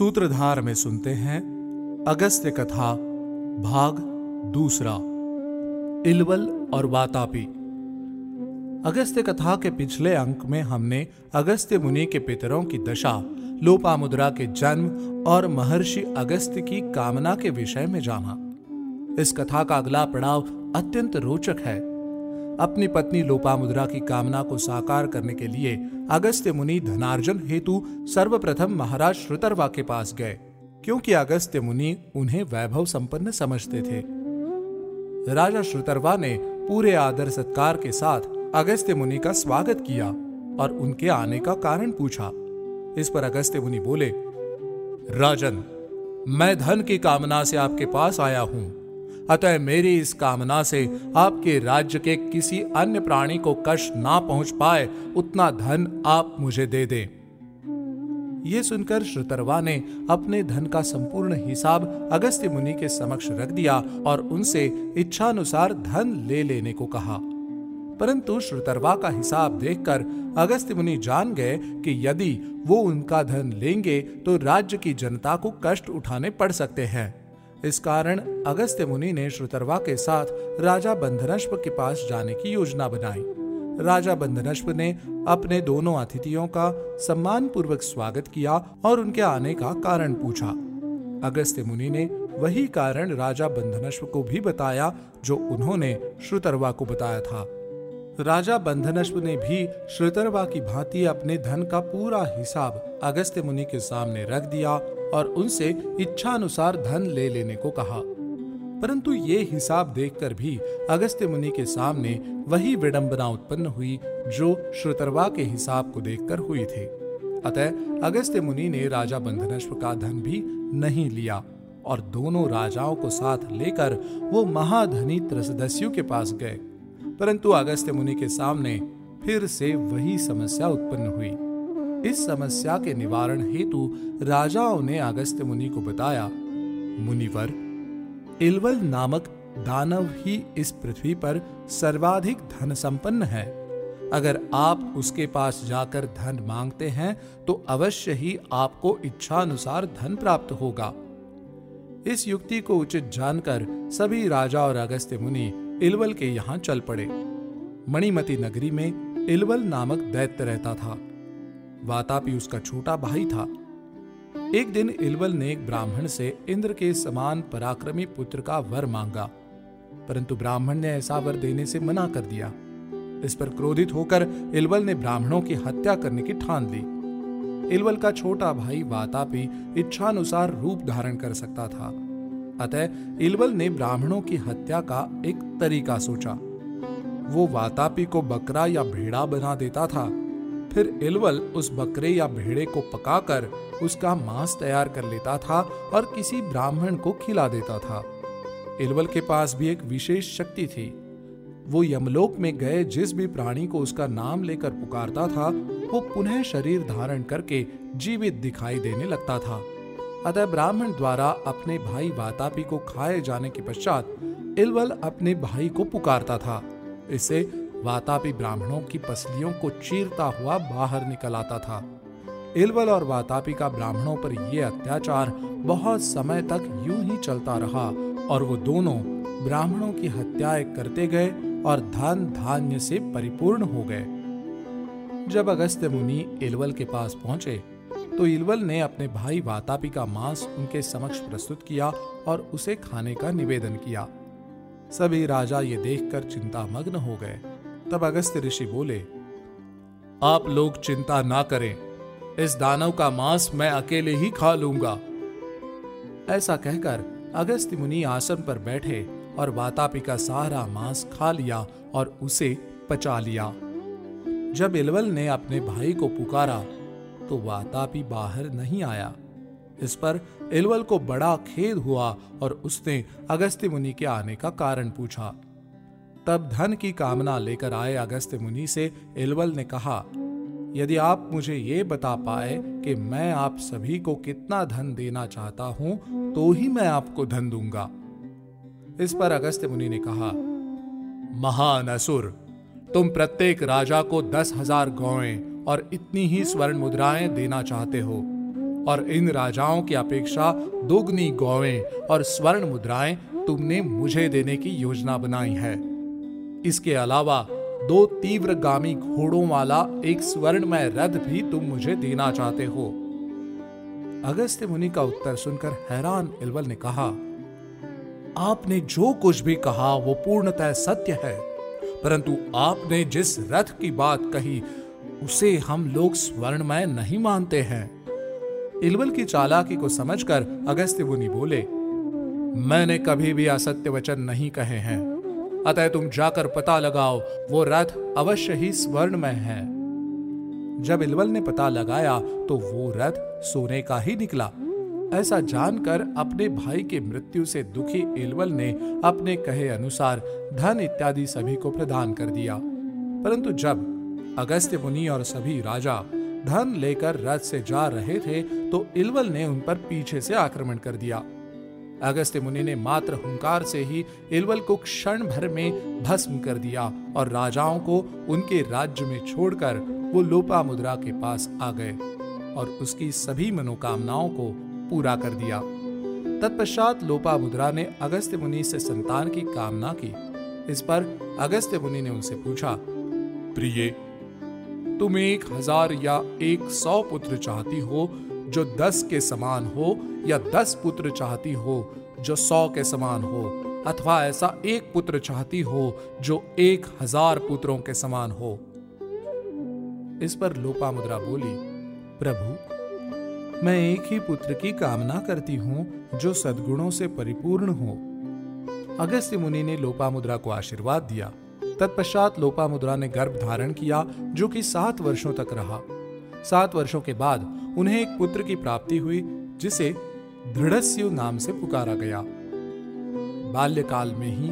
सूत्रधार में सुनते हैं अगस्त्य कथा, भाग दूसरा। इलवल और वातापी। अगस्त्य कथा के पिछले अंक में हमने अगस्त्य मुनि के पितरों की दशा, लोपामुद्रा के जन्म और महर्षि अगस्त्य की कामना के विषय में जाना। इस कथा का अगला पड़ाव अत्यंत रोचक है। अपनी पत्नी लोपामुद्रा की कामना को साकार करने के लिए अगस्त्य मुनि धनार्जन हेतु सर्वप्रथम महाराज श्रुतरवा के पास गए, क्योंकि अगस्त्य मुनि उन्हें वैभव संपन्न समझते थे। राजा श्रुतरवा ने पूरे आदर सत्कार के साथ अगस्त्य मुनि का स्वागत किया और उनके आने का कारण पूछा। इस पर अगस्त्य मुनि बोले, राजन, मैं धन की कामना से आपके पास आया हूँ। अतः मेरी इस कामना से आपके राज्य के किसी अन्य प्राणी को कष्ट ना पहुँच पाए, उतना धन आप मुझे दे दें। ये सुनकर श्रुतरवा ने अपने धन का संपूर्ण हिसाब अगस्त्य मुनि के समक्ष रख दिया और उनसे इच्छानुसार धन ले लेने को कहा। परंतु श्रुतरवा का हिसाब देखकर अगस्त्य मुनि जान गए कि यदि वो उनका धन लेंगे तो राज्य की जनता को कष्ट उठाने पड़ सकते हैं। इस कारण अगस्त्य मुनि ने श्रुतरवा के साथ राजा बंधनश्व के पास जाने की योजना बनाई। राजा बंधनश्व ने अपने दोनों अतिथियों का सम्मान पूर्वक स्वागत किया और उनके आने का कारण पूछा। अगस्त्य मुनि ने वही कारण राजा बंधनश्व को भी बताया, जो उन्होंने श्रुतरवा को बताया था। राजा बंधनश्व ने भी श्रुतरवा की भांति अपने धन का पूरा हिसाब अगस्त्य मुनि के सामने रख दिया और उनसे इच्छानुसार धन ले लेने को कहा। परंतु ये हिसाब देखकर भी अगस्त्य मुनि के सामने वही विडंबना उत्पन्न हुई, जो श्रुतरवा के हिसाब को देखकर हुई थी। अतः अगस्त्य मुनि ने राजा बंधनश्व का धन भी नहीं लिया और दोनों राजाओं को साथ लेकर वो महाधनी त्रसदस्यु के पास गए। परंतु अगस्त्य मुनि के सामने फिर से वही समस्या उत्पन्न हुई। इस समस्या के निवारण हेतु राजाओं ने अगस्त्य मुनि को बताया, मुनिवर, इलवल नामक दानव ही इस पृथ्वी पर सर्वाधिक धन संपन्न है। अगर आप उसके पास जाकर धन मांगते हैं तो अवश्य ही आपको इच्छानुसार धन प्राप्त होगा। इस युक्ति को उचित जानकर सभी राजा और अगस्त्य मुनि इलवल के यहाँ चल पड़े। मणिमती नगरी में इलवल नामक दैत्य रहता था। वातापी उसका छोटा भाई था। एक दिन इलवल ने एक ब्राह्मण से इंद्र के समान पराक्रमी पुत्र का वर मांगा, परंतु ब्राह्मण ने ऐसा वर देने से मना कर दिया। इस पर क्रोधित होकर इलवल ने ब्राह्मणों की हत्या करने की ठान ली। इलवल का छोटा भाई वातापी इच्छानुसार रूप धारण कर सकता था। अतः इलवल ने ब्राह्मणों की हत्या का एक तरीका सोचा। वो वातापी को बकरा या भेड़ा बना देता था। फिर इलवल उस बकरे या भेड़े को पकाकर उसका मांस तैयार कर लेता था और किसी ब्राह्मण को खिला देता था। इलवल के पास भी एक विशेष शक्ति थी। वो यमलोक में गए जिस भी प्राणी को उसका नाम लेकर पुकारता था, वो पुनः शरीर धारण करके जीवित दिखाई देने लगता था। अतः ब्राह्मण द्वारा अपने भाई वातापी को खाए जाने के पश्चात इलवल अपने भाई को पुकारता था। इससे वातापी ब्राह्मणों की पसलियों को चीरता हुआ बाहर निकल आता था। इलवल और वातापी का ब्राह्मणों पर यह अत्याचार बहुत समय तक यूँ ही चलता रहा और वो दोनों ब्राह्मणों की हत्याएँ करते गए और धन धान्य से परिपूर्ण हो गए। जब अगस्त्य मुनि इलवल के पास पहुँचे तो इलवल ने अपने भाई वातापी का मांस उनके समक्ष प्रस्तुत किया और उसे खाने का निवेदन किया। सभी राजा ये देखकर चिंता मग्न हो गए। तब अगस्त्य ऋषि बोले, आप लोग चिंता ना करें। इस दानव का मांस मैं अकेले ही खा लूँगा ऐसा कहकर अगस्त्य मुनि आसन पर बैठे और वातापी का सारा मांस खा लिया और उसे पचा लिया। जब इलवल ने अपने भाई को पुकारा तो वातापी बाहर नहीं आया। इस पर इलवल को बड़ा खेद हुआ और उसने अगस्त्य मुनि के आने का कारण पूछा। तब धन की कामना लेकर आए अगस्त्य मुनि से इलवल ने कहा, यदि आप मुझे ये बता पाए कि मैं आप सभी को कितना धन देना चाहता हूँ तो ही मैं आपको धन दूँगा। इस पर अगस्त्य मुनि ने कहा, महान असुर, तुम प्रत्येक राजा को दस हज़ार गौएँ और इतनी ही स्वर्ण मुद्राएँ देना चाहते हो, और इन राजाओं की अपेक्षा दोगुनी गौवें और स्वर्ण मुद्राएँ तुमने मुझे देने की योजना बनाई है। इसके अलावा दो तीव्रगामी घोड़ों वाला एक स्वर्णमय रथ भी तुम मुझे देना चाहते हो। अगस्त्य मुनि का उत्तर सुनकर हैरान इलवल ने कहा, आपने जो कुछ भी कहा, वो पूर्णतः सत्य है। परंतु आपने जिस रथ की बात कही, उसे हम लोग स्वर्णमय नहीं मानते हैं। इलवल की चालाकी को समझकर अगस्त्य मुनि बोले, मैंने कभी भी असत्य वचन नहीं कहे हैं। अतः तुम जाकर पता लगाओ, वो रथ अवश्य ही स्वर्णमय है। जब इलवल ने पता लगाया तो वो रथ सोने का ही निकला। ऐसा जानकर अपने भाई के मृत्यु से दुखी इलवल ने अपने कहे अनुसार धन इत्यादि सभी को प्रदान कर दिया। परंतु जब अगस्त्य मुनि और सभी राजा धन लेकर रथ से जा रहे थे तो इलवल ने उन पर पीछे से आक्रमण कर दिया। अगस्त्य मुनि ने मात्र हुंकार से ही इलवल को क्षण भर में भस्म कर दिया और राजाओं को उनके राज्य में छोड़कर वो लोपा मुद्रा के पास आ गए और उसकी सभी मनोकामनाओं को पूरा कर दिया। तत्पश्चात लोपा मुद्रा ने अगस्त्य मुनि से संतान की कामना की। इस पर अगस्त्य मुनि ने उनसे पूछा, प्रिय, तुम एक हज़ार या एक सौ पुत्र चाहती हो जो दस के समान हो या दस पुत्र चाहती हो, जो सौ के समान हो, अथवा ऐसा एक पुत्र चाहती हो, जो एक हज़ार पुत्रों के समान हो। इस पर लोपा मुद्रा बोली, प्रभु, मैं एक ही पुत्र की कामना करती हूँ, जो सद्गुणों से परिपूर्ण हो। अगस्त्य मुनि ने लोपा मुद्रा को आशीर्वाद दिया। तत्पश्चात लोपा मुद्रा ने गर्भ धारण किया, जो कि सात वर्षों तक रहा। सात वर्षों के बाद उन्हें एक पुत्र की प्राप्ति हुई, जिसे दृढ़स्यु नाम से पुकारा गया। बाल्यकाल में ही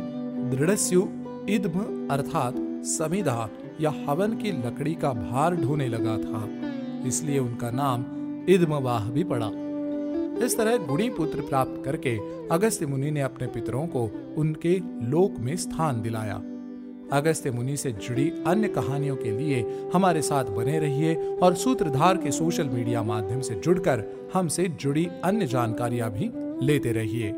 दृढ़स्यु इद्म अर्थात समिधा या हवन की लकड़ी का भार ढोने लगा था, इसलिए उनका नाम इदमवाह भी पड़ा। इस तरह गुणी पुत्र प्राप्त करके अगस्त्य मुनि ने अपने पितरों को उनके लोक में स्थान दिलाया। अगस्त्य मुनि से जुड़ी अन्य कहानियों के लिए हमारे साथ बने रहिए और सूत्रधार के सोशल मीडिया माध्यम से जुड़कर हमसे जुड़ी अन्य जानकारियाँ भी लेते रहिए।